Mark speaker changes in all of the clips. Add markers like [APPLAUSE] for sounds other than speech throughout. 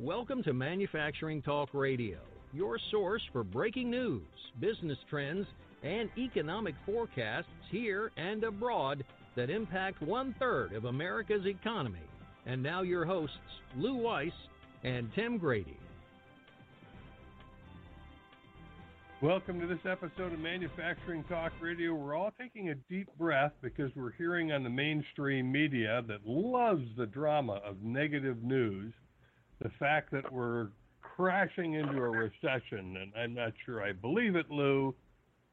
Speaker 1: Welcome to Manufacturing Talk Radio, your source for breaking news, business trends, and economic forecasts here and abroad that impact one third of America's economy. And now, your hosts, Lou Weiss and Tim Grady.
Speaker 2: Welcome to this episode of Manufacturing Talk Radio. We're all taking a deep breath because we're hearing on the mainstream media that loves the drama of negative news the fact that we're crashing into a recession. And I'm not sure I believe it, Lou,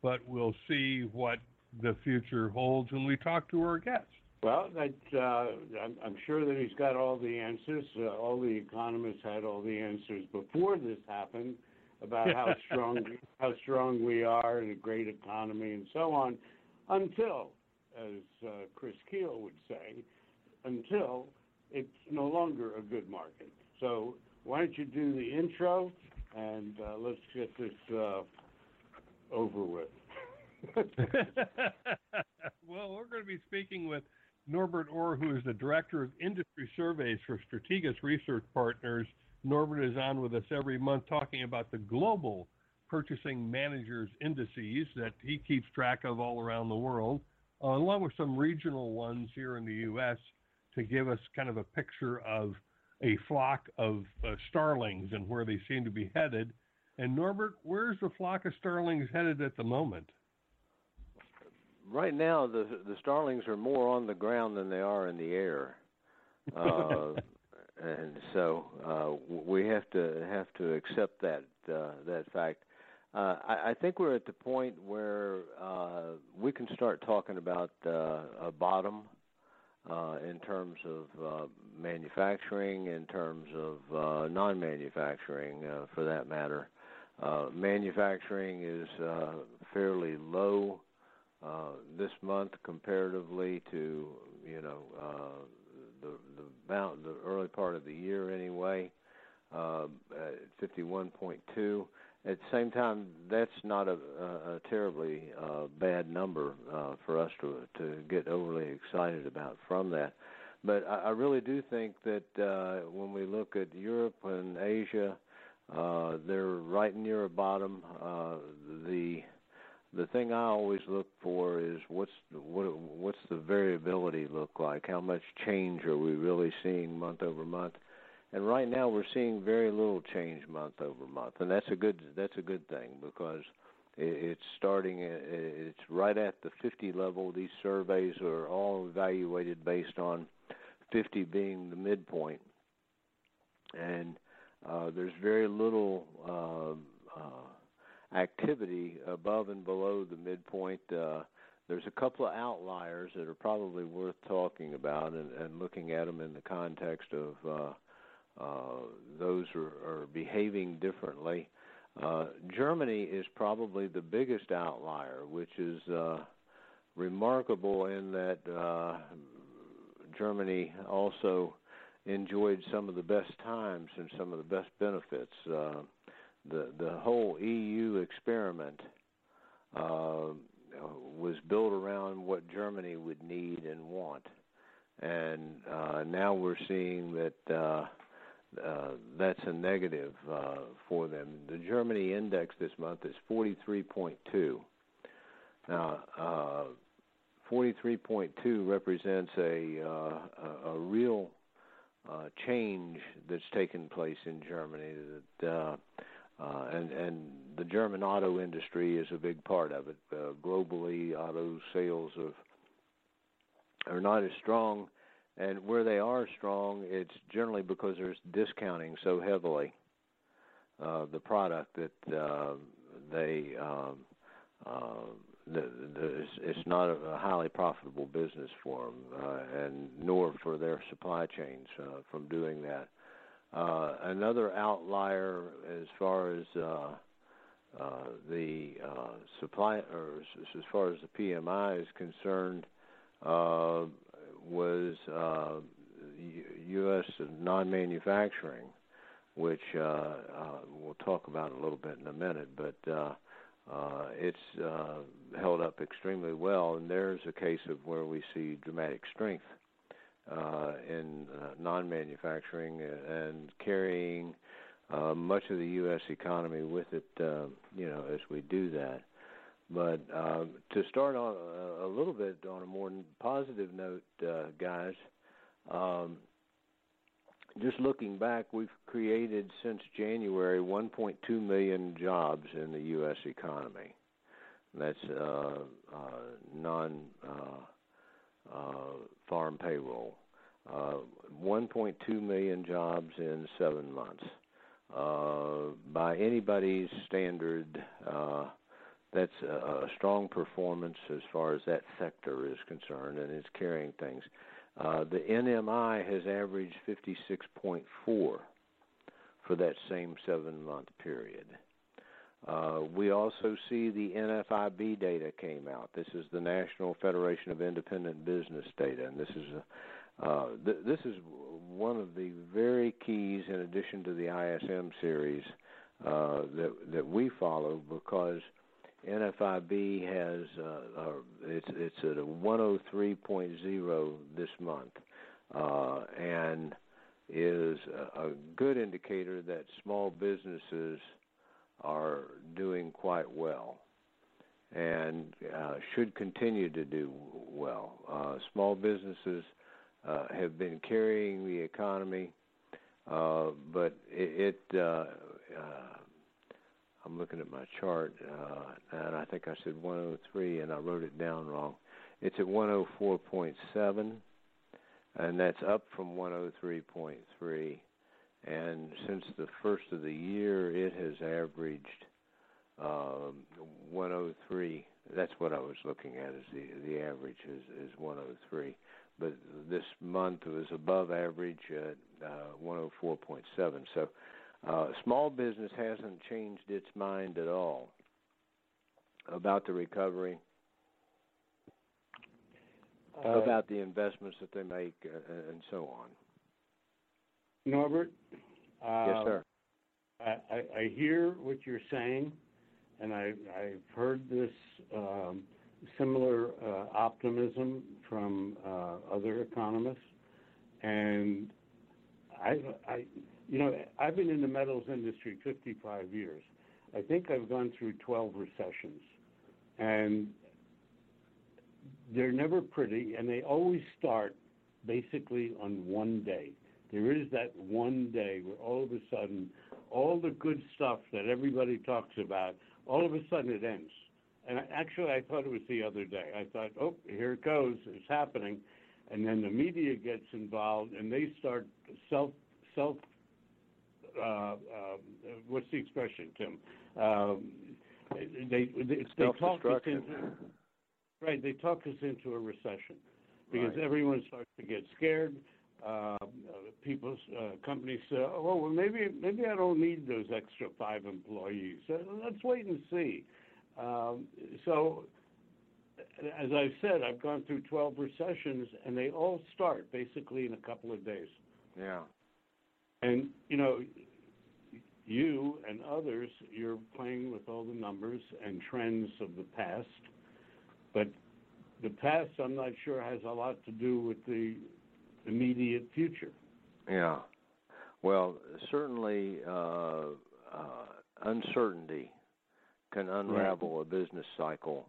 Speaker 2: but we'll see what the future holds when we talk to our guests.
Speaker 3: Well, that, uh, I'm, I'm, sure that he's got all the answers. Uh, all the economists had all the answers before this happened about how [LAUGHS] strong how strong we are in a great economy and so on, until, as uh, Chris Kuehl would say, until it's no longer a good market. So why don't you do the intro and uh, let's get this uh, over with. [LAUGHS]
Speaker 2: well, we're going to be speaking with Norbert Ore, who is the Director of Industry Surveys for Strategas Research Partners. Norbert is on with us every month talking about the global purchasing managers indices that he keeps track of all around the world, uh, along with some regional ones here in the U.S. to give us kind of a picture of a flock of uh, starlings and where they seem to be headed. And Norbert, where's the flock of starlings headed at the moment?
Speaker 4: Right now, the the starlings are more on the ground than they are in the air, [LAUGHS] uh, and so uh, we have to have to accept that uh, that fact. Uh, I, I think we're at the point where uh, we can start talking about uh, a bottom uh, in terms of uh, manufacturing, in terms of uh, non-manufacturing, uh, for that matter. Uh, manufacturing is uh, fairly low uh, this month comparatively to you know uh, the the, bound, the early part of the year anyway. Uh, at 51.2 at the same time, that's not a, a, terribly uh, bad number uh, for us to to get overly excited about from that. But I, I really do think that uh, when we look at Europe and Asia, uh, they're right near a bottom. Uh, the the thing I always look for is what's what what's the variability look like? How much change are we really seeing month over month? And right now we're seeing very little change month over month, and that's a good that's a good thing because it's starting it's right at the 50 level. These surveys are all evaluated based on 50 being the midpoint, and uh, there's very little uh, uh, activity above and below the midpoint. Uh, there's a couple of outliers that are probably worth talking about and, and looking at them in the context of uh, those are, are behaving differently. Uh, Germany is probably the biggest outlier, which is uh, remarkable in that uh, Germany also enjoyed some of the best times and some of the best benefits. Uh, the the whole EU experiment uh, was built around what Germany would need and want, and uh, now we're seeing that. Uh, that's a negative uh, for them. The Germany index this month is 43.2. Now, uh, 43.2 represents a uh, a, a real uh, change that's taken place in Germany. That uh, and and the German auto industry is a big part of it. Globally, auto sales of are not as strong and where they are strong, it's generally because there's discounting so heavily uh, the product that uh, they um, uh, the, the, it's, it's not a highly profitable business for them, uh, and nor for their supply chains uh, from doing that. Uh, another outlier as far as uh, uh, the uh, supply, or as far as the PMI is concerned, uh, was uh, U.S. non-manufacturing, which uh, uh, we'll talk about a little bit in a minute, but uh, uh, it's uh, held up extremely well, and there's a case of where we see dramatic strength uh, in uh, non-manufacturing and carrying uh, much of the U.S. economy with it. Uh, you know, as we do that. But uh, to start on a, a little bit on a more positive note, uh, guys. Um, just looking back, we've created since January 1.2 million jobs in the U.S. economy. That's uh, uh, non uh, uh, farm payroll. Uh, 1.2 million jobs in seven months. Uh, by anybody's standard, uh, that's a, strong performance as far as that sector is concerned, and it's carrying things. Uh, the NMI has averaged 56.4 for that same seven month period. Uh, we also see the NFIB data came out. This is the National Federation of Independent Business data, and this is a, uh, th- this is one of the very keys, in addition to the ISM series, uh, that that we follow because NFIB has uh, uh, it's it's at a 103.0 this month, uh, and is a, a good indicator that small businesses are doing quite well and uh, should continue to do well. Uh, small businesses uh, have been carrying the economy, uh, but it, it uh, I'm looking at my chart, uh, and I think I said 103, and I wrote it down wrong. It's at 104.7, and that's up from 103.3. And since the first of the year, it has averaged um, 103. That's what I was looking at. Is the the average is is 103, but this month was above average at uh, 104.7. So uh, small business hasn't changed its mind at all about the recovery, uh, about the investments that they make, uh, and so on.
Speaker 3: Norbert?
Speaker 4: Uh, yes, sir.
Speaker 3: I, I, I, hear what you're saying, and I, I've heard this um, similar uh, optimism from uh, other economists, and I, I you know, I've been in the metals industry 55 years. I think I've gone through 12 recessions, and they're never pretty, and they always start basically on one day. There is that one day where all of a sudden, all the good stuff that everybody talks about, all of a sudden it ends. And actually, I thought it was the other day. I thought, oh, here it goes, it's happening, and then the media gets involved and they start self self uh, uh, what's the expression, Tim? Um, they they, they talk us into right. They talk us into a recession because right. everyone starts to get scared. Uh, people, uh, companies say, "Oh, well, maybe maybe I don't need those extra five employees. So let's wait and see." Um, so, as I've said, I've gone through 12 recessions, and they all start basically in a couple of days.
Speaker 4: Yeah.
Speaker 3: And you know, you and others, you're playing with all the numbers and trends of the past, but the past, I'm not sure, has a lot to do with the immediate future.
Speaker 4: Yeah. Well, certainly, uh, uh, uncertainty can unravel right. a business cycle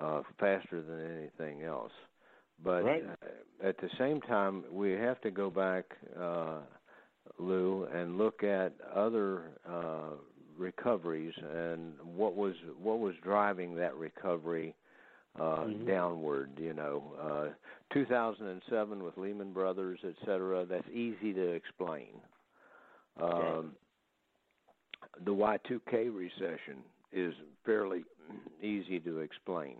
Speaker 4: uh, faster than anything else. But
Speaker 3: right.
Speaker 4: Uh, at the same time, we have to go back uh, Lou, and look at other uh, recoveries and what was what was driving that recovery uh, mm-hmm. downward. You know, uh, 2007 with Lehman Brothers, et cetera. That's easy to explain. Um, the Y2K recession is fairly easy to explain.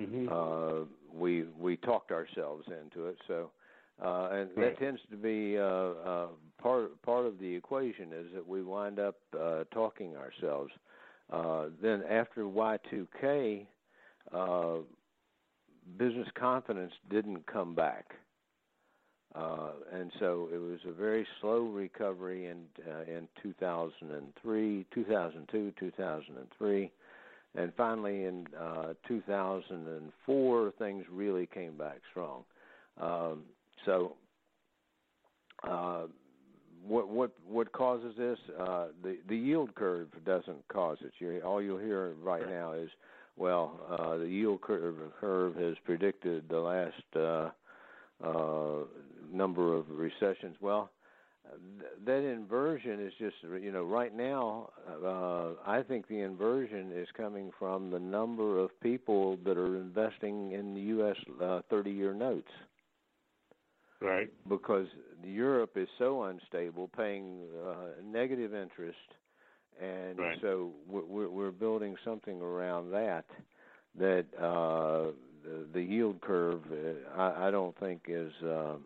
Speaker 3: Mm-hmm.
Speaker 4: Uh, we we talked ourselves into it, so uh, and right. that tends to be uh, uh, part part of the equation is that we wind up uh, talking ourselves. Uh, then after Y2K, uh, business confidence didn't come back, uh, and so it was a very slow recovery in uh, in 2003, 2002, 2003, and finally in uh, 2004 things really came back strong. Um, so, uh, what what what causes this? Uh, the the yield curve doesn't cause it. You, all you'll hear right now is, well, uh, the yield curve curve has predicted the last uh, uh, number of recessions. Well, that inversion is just you know right now uh, I think the inversion is coming from the number of people that are investing in the US uh, 30-year notes.
Speaker 3: Right.
Speaker 4: Because Europe is so unstable paying uh, negative interest and
Speaker 3: right.
Speaker 4: so we're we're building something around that that uh the, the yield curve uh, I, I don't think is uh,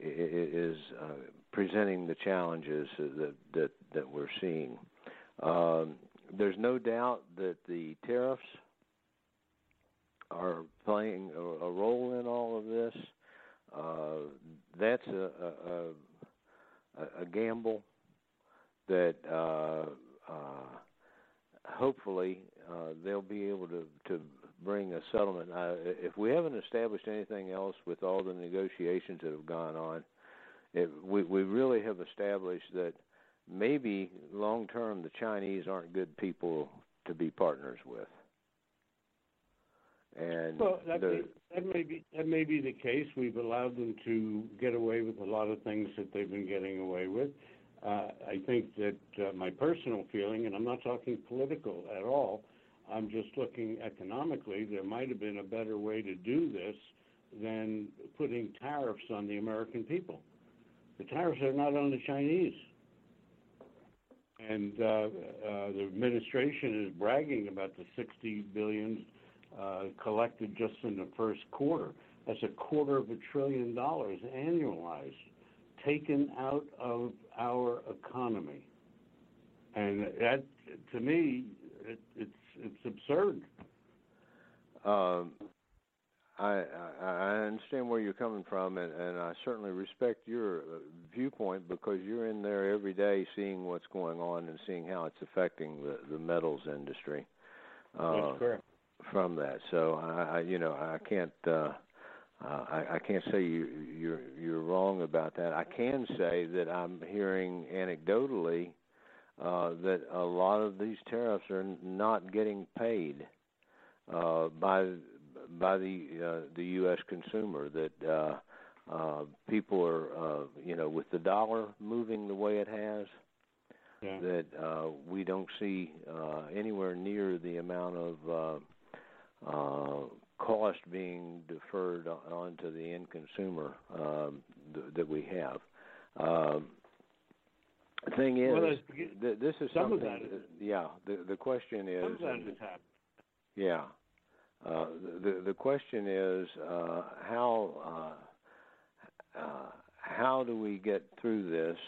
Speaker 4: is uh, presenting the challenges that that that we're seeing. Um, there's no doubt that the tariffs are playing a, a role in all of this. Uh, that's a, a, a, gamble that uh, uh, hopefully uh, they'll be able to, to bring a settlement. Uh, if we haven't established anything else with all the negotiations that have gone on, it, we we really have established that maybe long term the Chinese aren't good people to be partners with. And
Speaker 3: well, that,
Speaker 4: the,
Speaker 3: may, that may be that may be the case. We've allowed them to get away with a lot of things that they've been getting away with. Uh, I think that uh, my personal feeling, and I'm not talking political at all, I'm just looking economically. There might have been a better way to do this than putting tariffs on the American people. The tariffs are not on the Chinese. And uh, uh, the administration is bragging about the 60 billion collected just in the first quarter. That's a quarter of a trillion dollars annualized, taken out of our economy. And that, to me, it, it's it's absurd.
Speaker 4: Um, I, I I understand where you're coming from, and, and I certainly respect your uh, viewpoint because you're in there every day, seeing what's going on and seeing how it's affecting the the metals industry.
Speaker 3: Uh, That's correct.
Speaker 4: From that, so I, I you know I can't uh, uh, I, I can't say you you're you're wrong about that. I can say that I'm hearing anecdotally uh, that a lot of these tariffs are not getting paid uh, by by the uh, the U.S. consumer. That uh, uh, people are, uh, you know, with the dollar moving the way it has,
Speaker 3: yeah.
Speaker 4: that uh, we don't see uh, anywhere near the amount of uh, cost being deferred onto the end consumer um, th- that we have. Um, the thing is,
Speaker 3: well,
Speaker 4: th- this is
Speaker 3: some
Speaker 4: something.
Speaker 3: Of that is,
Speaker 4: yeah, the the question is.
Speaker 3: Some of that happened.
Speaker 4: Yeah. Uh, the the question is uh, how uh, uh, how do we get through this?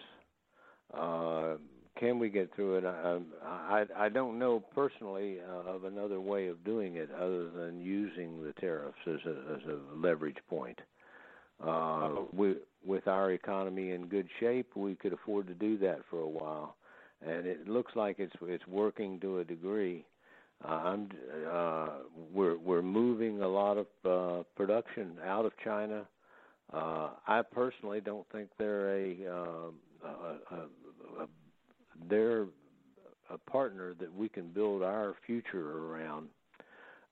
Speaker 4: Can we get through it? I I, I don't know personally uh, of another way of doing it other than using the tariffs as a as a leverage point. Uh, we, with our economy in good shape, we could afford to do that for a while, and it looks like it's it's working to a degree. Uh, I'm uh, we're we're moving a lot of uh, production out of China. Uh, I personally don't think they're a, uh, a, a, a they're a partner that we can build our future around.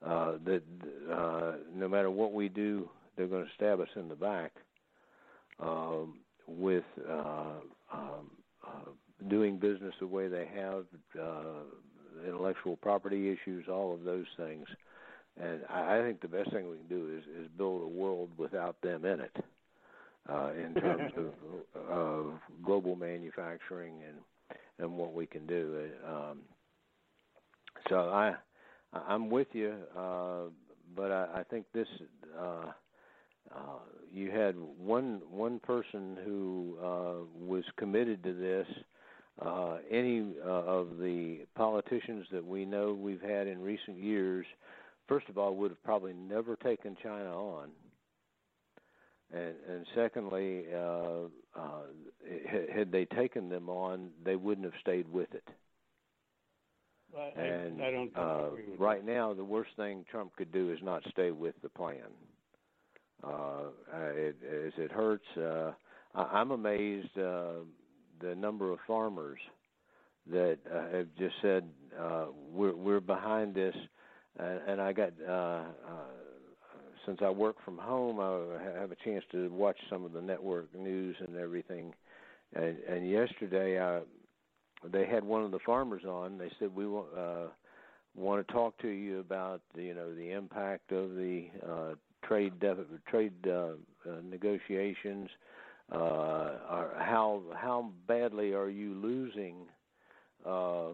Speaker 4: Uh, that uh, no matter what we do, they're going to stab us in the back um, with uh, um, uh, doing business the way they have. Uh, intellectual property issues, all of those things. And I, I think the best thing we can do is, is build a world without them in it, uh, in terms [LAUGHS] of, of global manufacturing and and what we can do. Um, so I I'm with you, uh, but I, I think this. Uh, uh, you had one one person who uh, was committed to this uh, any uh, of the politicians that we know we've had in recent years, first of all, would have probably never taken China on. And, and secondly, uh, uh, had they taken them on, they wouldn't have stayed with it.
Speaker 3: Well,
Speaker 4: and
Speaker 3: I, I don't
Speaker 4: uh, right
Speaker 3: that.
Speaker 4: now, the worst thing Trump could do is not stay with the plan. Uh, it, as it hurts, uh, I, I'm amazed uh, the number of farmers that uh, have just said uh, we're we're behind this, and, and I got uh, uh, since I work from home, I have a chance to watch some of the network news and everything. And, and yesterday, I, they had one of the farmers on. They said we want uh, want to talk to you about you know the impact of the uh, trade def- trade uh, uh, negotiations. Uh, are, how how badly are you losing uh,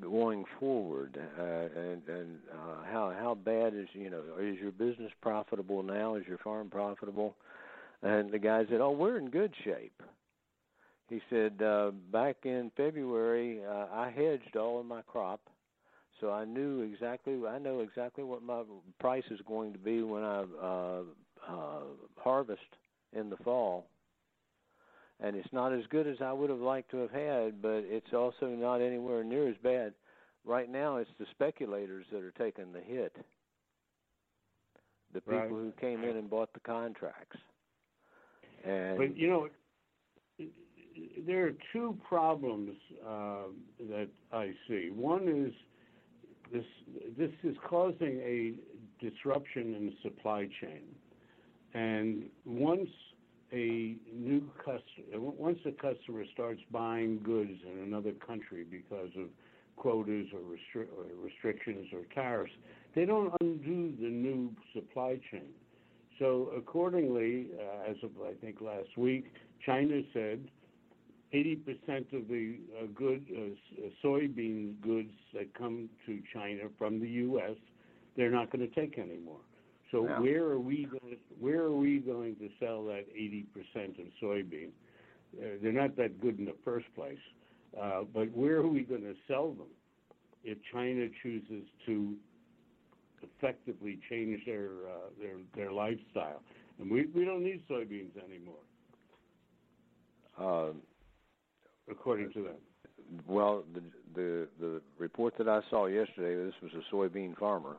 Speaker 4: going forward, uh, and and uh, how how bad is you know is your business profitable now? Is your farm profitable? And the guy said, "Oh, we're in good shape." He said, uh, "Back in February, uh, I hedged all of my crop, so I knew exactly. I know exactly what my price is going to be when I uh, uh, harvest in the fall." And it's not as good as I would have liked to have had, but it's also not anywhere near as bad. Right now, it's the speculators that are taking the hit. The people
Speaker 3: Right.
Speaker 4: who came in and bought the contracts. And
Speaker 3: But you know, there are two problems uh, that I see. One is this: this is causing a disruption in the supply chain, and once a new customer, once a customer starts buying goods in another country because of quotas or, restri- or restrictions or tariffs, they don't undo the new supply chain. So accordingly, uh, as of I think last week, China said 80% of the uh, good uh, uh, soybean goods that come to China from the U.S. they're not going to take anymore. So
Speaker 4: Yeah.
Speaker 3: where are we going? To, where are we going to sell that 80% of soybean? Uh, they're not that good in the first place. Uh, but where are we going to sell them if China chooses to effectively change their uh, their their lifestyle? And we we don't need soybeans anymore,
Speaker 4: uh,
Speaker 3: according to them.
Speaker 4: well, the the the report that I saw yesterday, this was a soybean farmer.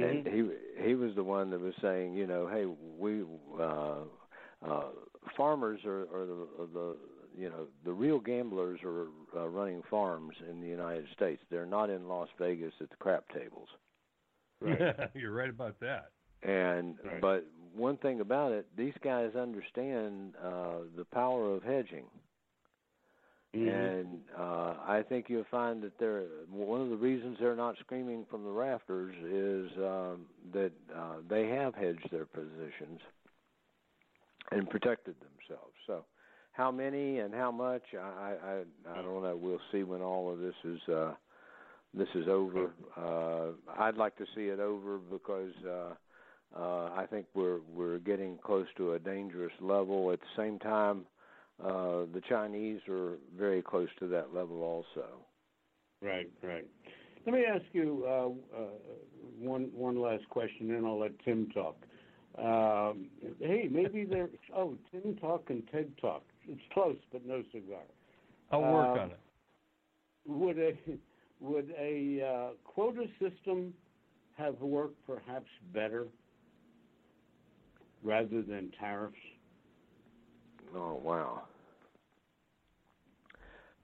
Speaker 4: And
Speaker 3: Mhm.
Speaker 4: he he was the one that was saying, you know, hey, we uh, uh, farmers are, are the are the you know the real gamblers are uh, running farms in the United States. They're not in Las Vegas at the crap tables.
Speaker 3: Right. [LAUGHS]
Speaker 2: You're right about that.
Speaker 4: And
Speaker 3: Right.
Speaker 4: but one thing about it, these guys understand uh, the power of hedging.
Speaker 3: Mhm.
Speaker 4: And uh, I think you'll find that they're one of the reasons they're not screaming from the rafters is um, that uh, they have hedged their positions and protected themselves. So, how many and how much, I I, I don't know. We'll see when all of this is uh, this is over. Uh, I'd like to see it over because. Uh, uh, I think we're we're getting close to a dangerous level. At the same time, uh, the Chinese are very close to that level also.
Speaker 3: Right, right. Let me ask you uh, uh, one one last question, and I'll let Tim talk. Um, hey, maybe [LAUGHS] they're oh Tim talk and Ted talk. It's close, but no cigar.
Speaker 2: I'll work
Speaker 3: Um,
Speaker 2: on it.
Speaker 3: Would a would a uh, quota system have worked perhaps better rather than tariffs?
Speaker 4: Oh wow.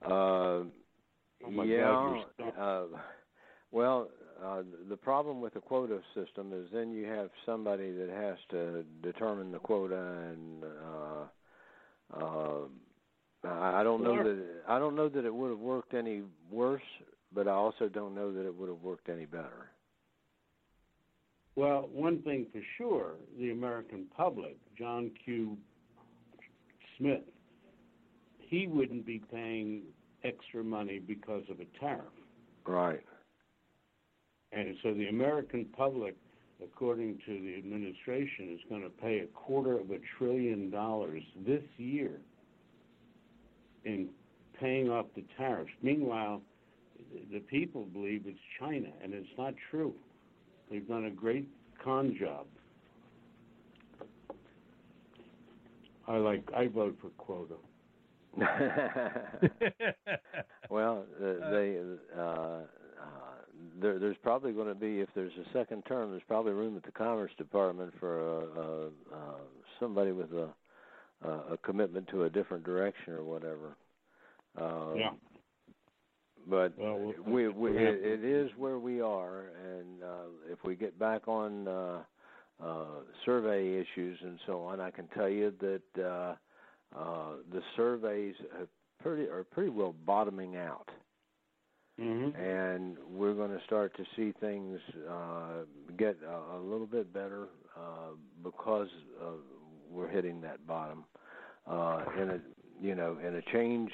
Speaker 4: Uh,
Speaker 3: Oh God,
Speaker 4: yeah.
Speaker 3: you're
Speaker 4: uh, well, uh, the problem with the quota system is then you have somebody that has to determine the quota, and uh, uh, I don't know that I don't know that it would have worked any worse, but I also don't know that it would have worked any better.
Speaker 3: Well, one thing for sure, the American public, John Q. Smith, he wouldn't be paying extra money because of a tariff.
Speaker 4: Right.
Speaker 3: And so the American public, according to the administration, is going to pay a quarter of a trillion dollars this year in paying off the tariffs. Meanwhile, the people believe it's China, and it's not true. They've done a great con job. I like. I vote for quota. [LAUGHS]
Speaker 4: well, uh, they uh, uh, there, there's probably going to be, if there's a second term, there's probably room at the Commerce Department for uh, uh, somebody with a uh, a commitment to a different direction or whatever.
Speaker 3: Uh, yeah.
Speaker 4: But well, we, we it, it is where we are, and uh, if we get back on uh, uh, survey issues and so on, I can tell you that uh, uh, the surveys have pretty are pretty well bottoming out.
Speaker 3: Mm-hmm.
Speaker 4: And we're going to start to see things uh, get a, a little bit better uh, because uh, we're hitting that bottom. Uh, in a you know in a change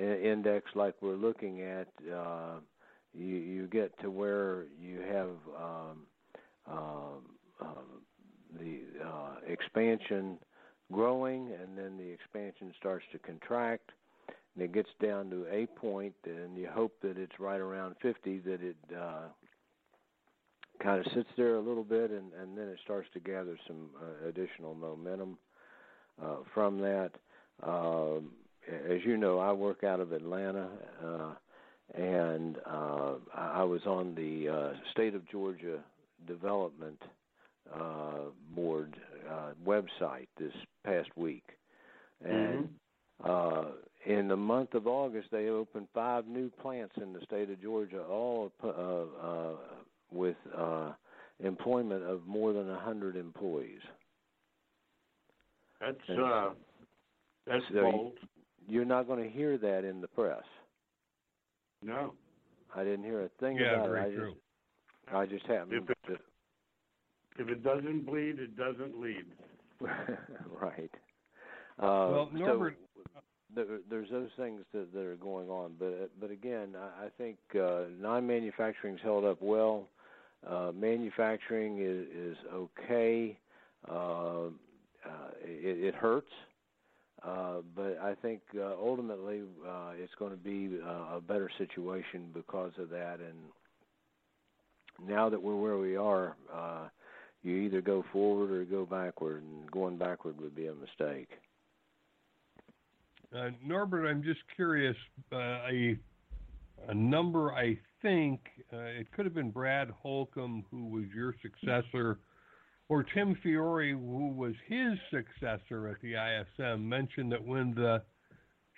Speaker 4: index like we're looking at, uh, you you get to where you have um, uh, the uh, expansion growing, and then the expansion starts to contract, and it gets down to a point, and you hope that it's right around 50, that it uh, kind of sits there a little bit, and, and then it starts to gather some uh, additional momentum uh, from that. Um, as you know, I work out of Atlanta, uh, and uh, I was on the uh, state of Georgia development uh, board uh, website this past week, and
Speaker 3: mm-hmm.
Speaker 4: uh, in the month of August they opened five new plants in the state of Georgia, all uh, uh, with uh, employment of more than a hundred employees.
Speaker 3: That's uh, that's
Speaker 4: so
Speaker 3: bold.
Speaker 4: You're not going to hear that in the press.
Speaker 3: No.
Speaker 4: I didn't hear a thing
Speaker 2: yeah,
Speaker 4: about
Speaker 2: very
Speaker 4: it. I
Speaker 2: true.
Speaker 4: just I just happened
Speaker 3: if
Speaker 4: to
Speaker 3: if it doesn't bleed, it doesn't lead. [LAUGHS]
Speaker 4: right. Uh,
Speaker 2: well, Norbert,
Speaker 4: so there, there's those things that, that are going on, but but again, I, I think uh, non-manufacturing's held up well. Uh, manufacturing is is okay. Uh, uh, it, it hurts, uh, but I think uh, ultimately uh, it's going to be uh, a better situation because of that. And now that we're where we are, uh, you either go forward or go backward, and going backward would be a mistake.
Speaker 2: Uh, Norbert, I'm just curious. Uh, a a number, I think uh, it could have been Brad Holcomb, who was your successor or Tim Fiore, who was his successor at the ISM, mentioned that when the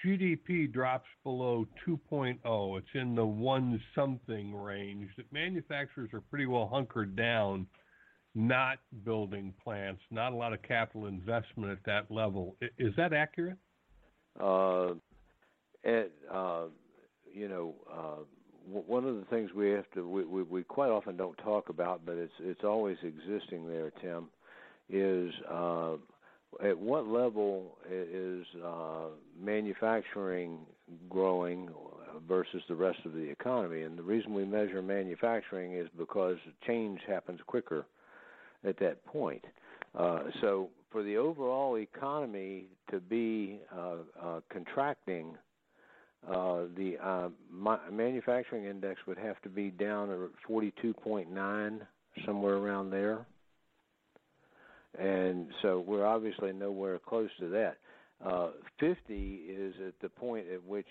Speaker 2: GDP drops below 2.0, it's in the one something range, that manufacturers are pretty well hunkered down, not building plants, not a lot of capital investment at that level. Is that accurate?
Speaker 4: Uh, uh, you know, uh, one of the things we have to we, we, we quite often don't talk about, but it's it's always existing there, Tim, is uh, at what level is uh, manufacturing growing versus the rest of the economy? And the reason we measure manufacturing is because change happens quicker at that point. Uh, so for the overall economy to be uh, uh, contracting uh, the uh, manufacturing index would have to be down at 42.9, somewhere around there. And so we're obviously nowhere close to that. Uh, 50 is at the point at which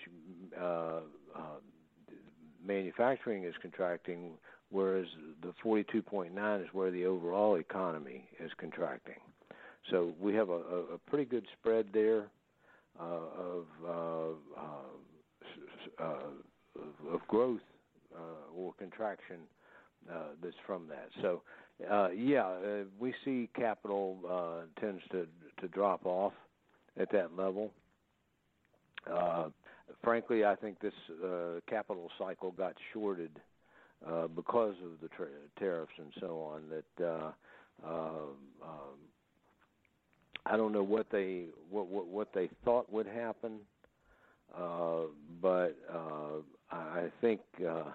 Speaker 4: manufacturing is contracting, whereas the 42.9 is where the overall economy is contracting. So we have a, a pretty good spread there uh, of uh, uh, of growth uh, or contraction uh, that's from that. So, uh, yeah, uh, we see capital uh, tends to to drop off at that level. Uh, frankly, I think this uh, capital cycle got shorted uh, because of the tra- tariffs and so on. That uh, uh, um, I don't know what they what, what what they thought would happen uh, but uh, I think uh,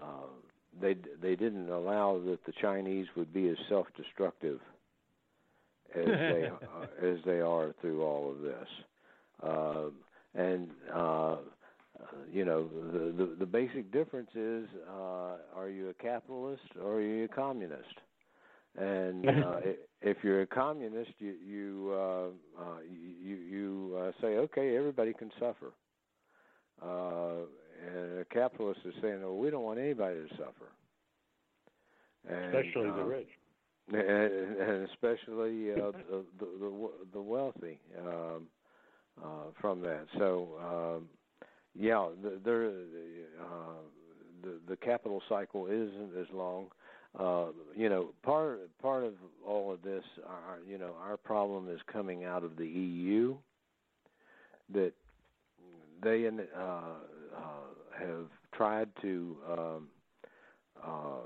Speaker 4: uh, they they didn't allow that the Chinese would be as self-destructive as [LAUGHS] they uh, as they are through all of this. Uh, and uh, you know the, the the basic difference is uh, are you a capitalist or are you a communist? And [LAUGHS] uh, if you're a communist, you you uh, uh, you, you uh, say, okay, everybody can suffer, uh, and a capitalist is saying, "Well, we don't want anybody to suffer."
Speaker 3: And, especially the
Speaker 4: uh,
Speaker 3: rich.
Speaker 4: And, [LAUGHS] and especially uh, the, the the wealthy um, uh, from that. So, um, yeah, the, there, uh, the the capital cycle isn't as long. Uh, you know, part part of all of this, our, you know, our problem is coming out of the EU. That they uh, uh, have tried to um, uh,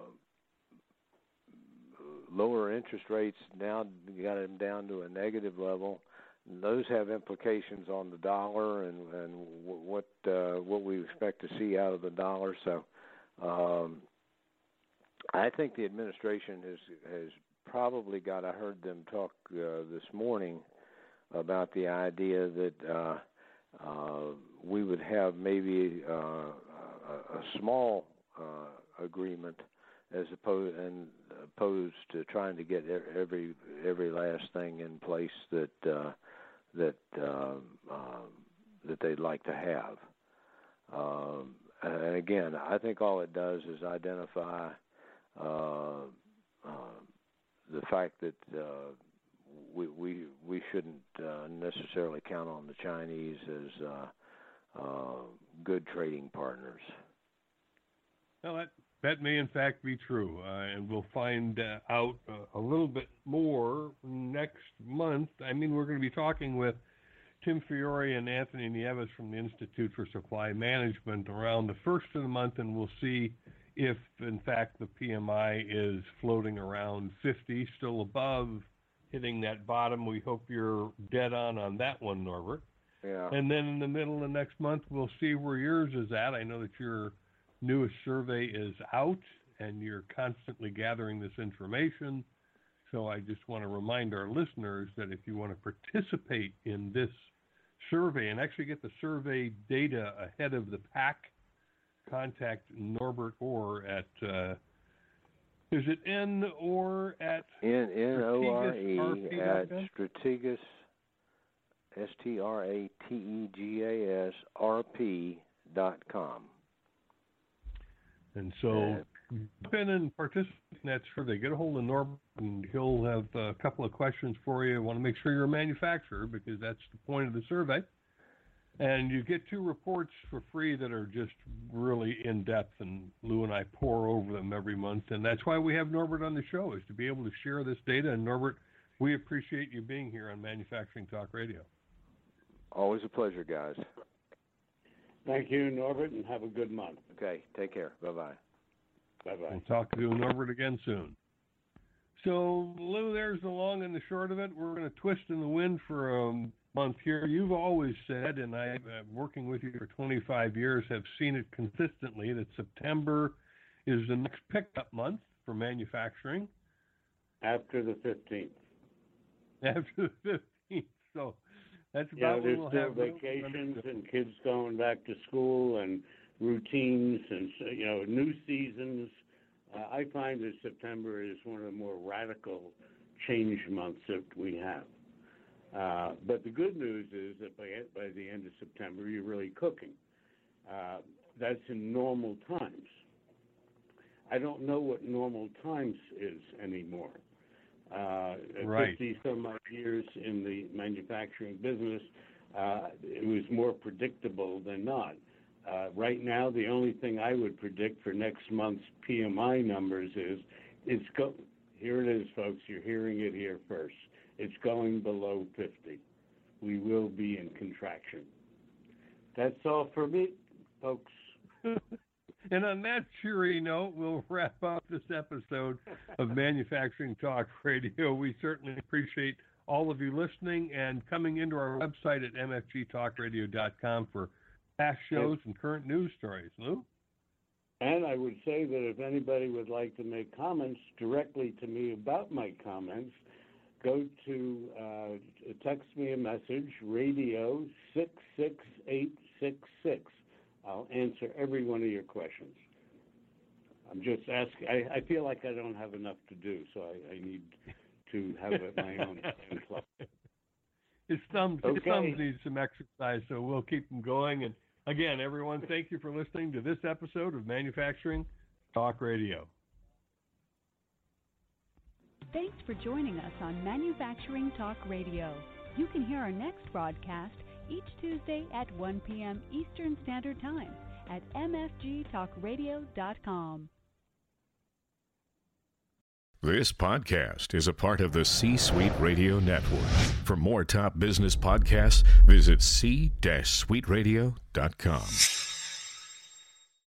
Speaker 4: lower interest rates. Now got them down to a negative level. Those have implications on the dollar and and what uh, what we expect to see out of the dollar. So. Um, I think the administration has has probably got. I heard them talk uh, this morning about the idea that uh, uh, we would have maybe uh, a, a small uh, agreement as opposed and opposed to trying to get every every last thing in place that uh, that uh, uh, that they'd like to have. Um, and again, I think all it does is identify uh, uh, the fact that uh, we we we shouldn't uh, necessarily count on the Chinese as uh, good trading partners.
Speaker 2: Well, that that may in fact be true, uh, and we'll find uh, out uh, a little bit more next month. I mean, we're going to be talking with Tim Fiore and Anthony Nieves from the Institute for Supply Management around the first of the month, and we'll see if, in fact, the PMI is floating around 50, still above hitting that bottom. We hope you're dead on on that one, Norbert.
Speaker 4: Yeah.
Speaker 2: And then in the middle of next month, we'll see where yours is at. I know that your newest survey is out, and you're constantly gathering this information. So I just want to remind our listeners that if you want to participate in this survey and actually get the survey data ahead of the pack, contact Norbert Ore at uh, is it N or at
Speaker 4: N N O R E at Strategas S T R A T E G A S R P dot com.
Speaker 2: And so jump in and participate in that survey. Get a hold of Norbert, and he'll have a couple of questions for you. I want to make sure you're a manufacturer because that's the point of the survey. And you get two reports for free that are just really in depth, and Lou and I pour over them every month. And that's why we have Norbert on the show, is to be able to share this data. And Norbert, we appreciate you being here on Manufacturing Talk Radio.
Speaker 4: Always a pleasure, guys.
Speaker 3: Thank you, Norbert, and have a good month.
Speaker 4: Okay, take care. Bye bye.
Speaker 3: Bye bye.
Speaker 2: We'll talk to Norbert again soon. So, Lou, there's the long and the short of it. We're going to twist in the wind for a month here. You've always said, and I, uh, working with you for 25 years, have seen it consistently that September is the next pickup month for manufacturing.
Speaker 3: After the 15th.
Speaker 2: After the 15th. So, that's
Speaker 3: yeah,
Speaker 2: about
Speaker 3: there's still vacations and kids going back to school and routines and you know new seasons. Uh, I find that September is one of the more radical change months that we have. Uh, but the good news is that by by the end of September, you're really cooking. Uh, that's in normal times. I don't know what normal times is anymore. Uh,
Speaker 2: right.
Speaker 3: 50 some odd years in the manufacturing business, uh, it was more predictable than not. Uh, right now, the only thing I would predict for next month's PMI numbers is it's go. Here it is, folks. You're hearing it here first. It's going below 50. We will be in contraction. That's all for me, folks. [LAUGHS]
Speaker 2: And on that cheery note, we'll wrap up this episode of [LAUGHS] Manufacturing Talk Radio. We certainly appreciate all of you listening and coming into our website at mfgtalkradio.com for past shows and current news stories. Lou?
Speaker 3: And I would say that if anybody would like to make comments directly to me about my comments, go to uh, text me a message, radio 66866. I'll answer every one of your questions. I'm just asking. I, I feel like I don't have enough to do, so I, I need to have my own club. [LAUGHS]
Speaker 2: His thumbs,
Speaker 3: Okay.
Speaker 2: his thumbs need some exercise, so we'll keep them going. And Again, everyone, thank you for listening to this episode of Manufacturing Talk Radio.
Speaker 5: Thanks for joining us on Manufacturing Talk Radio. You can hear our next broadcast each Tuesday at 1 p.m. Eastern Standard Time at mfgtalkradio.com.
Speaker 6: This podcast is a part of the C Suite Radio Network. For more top business podcasts, visit c-suiteradio.com.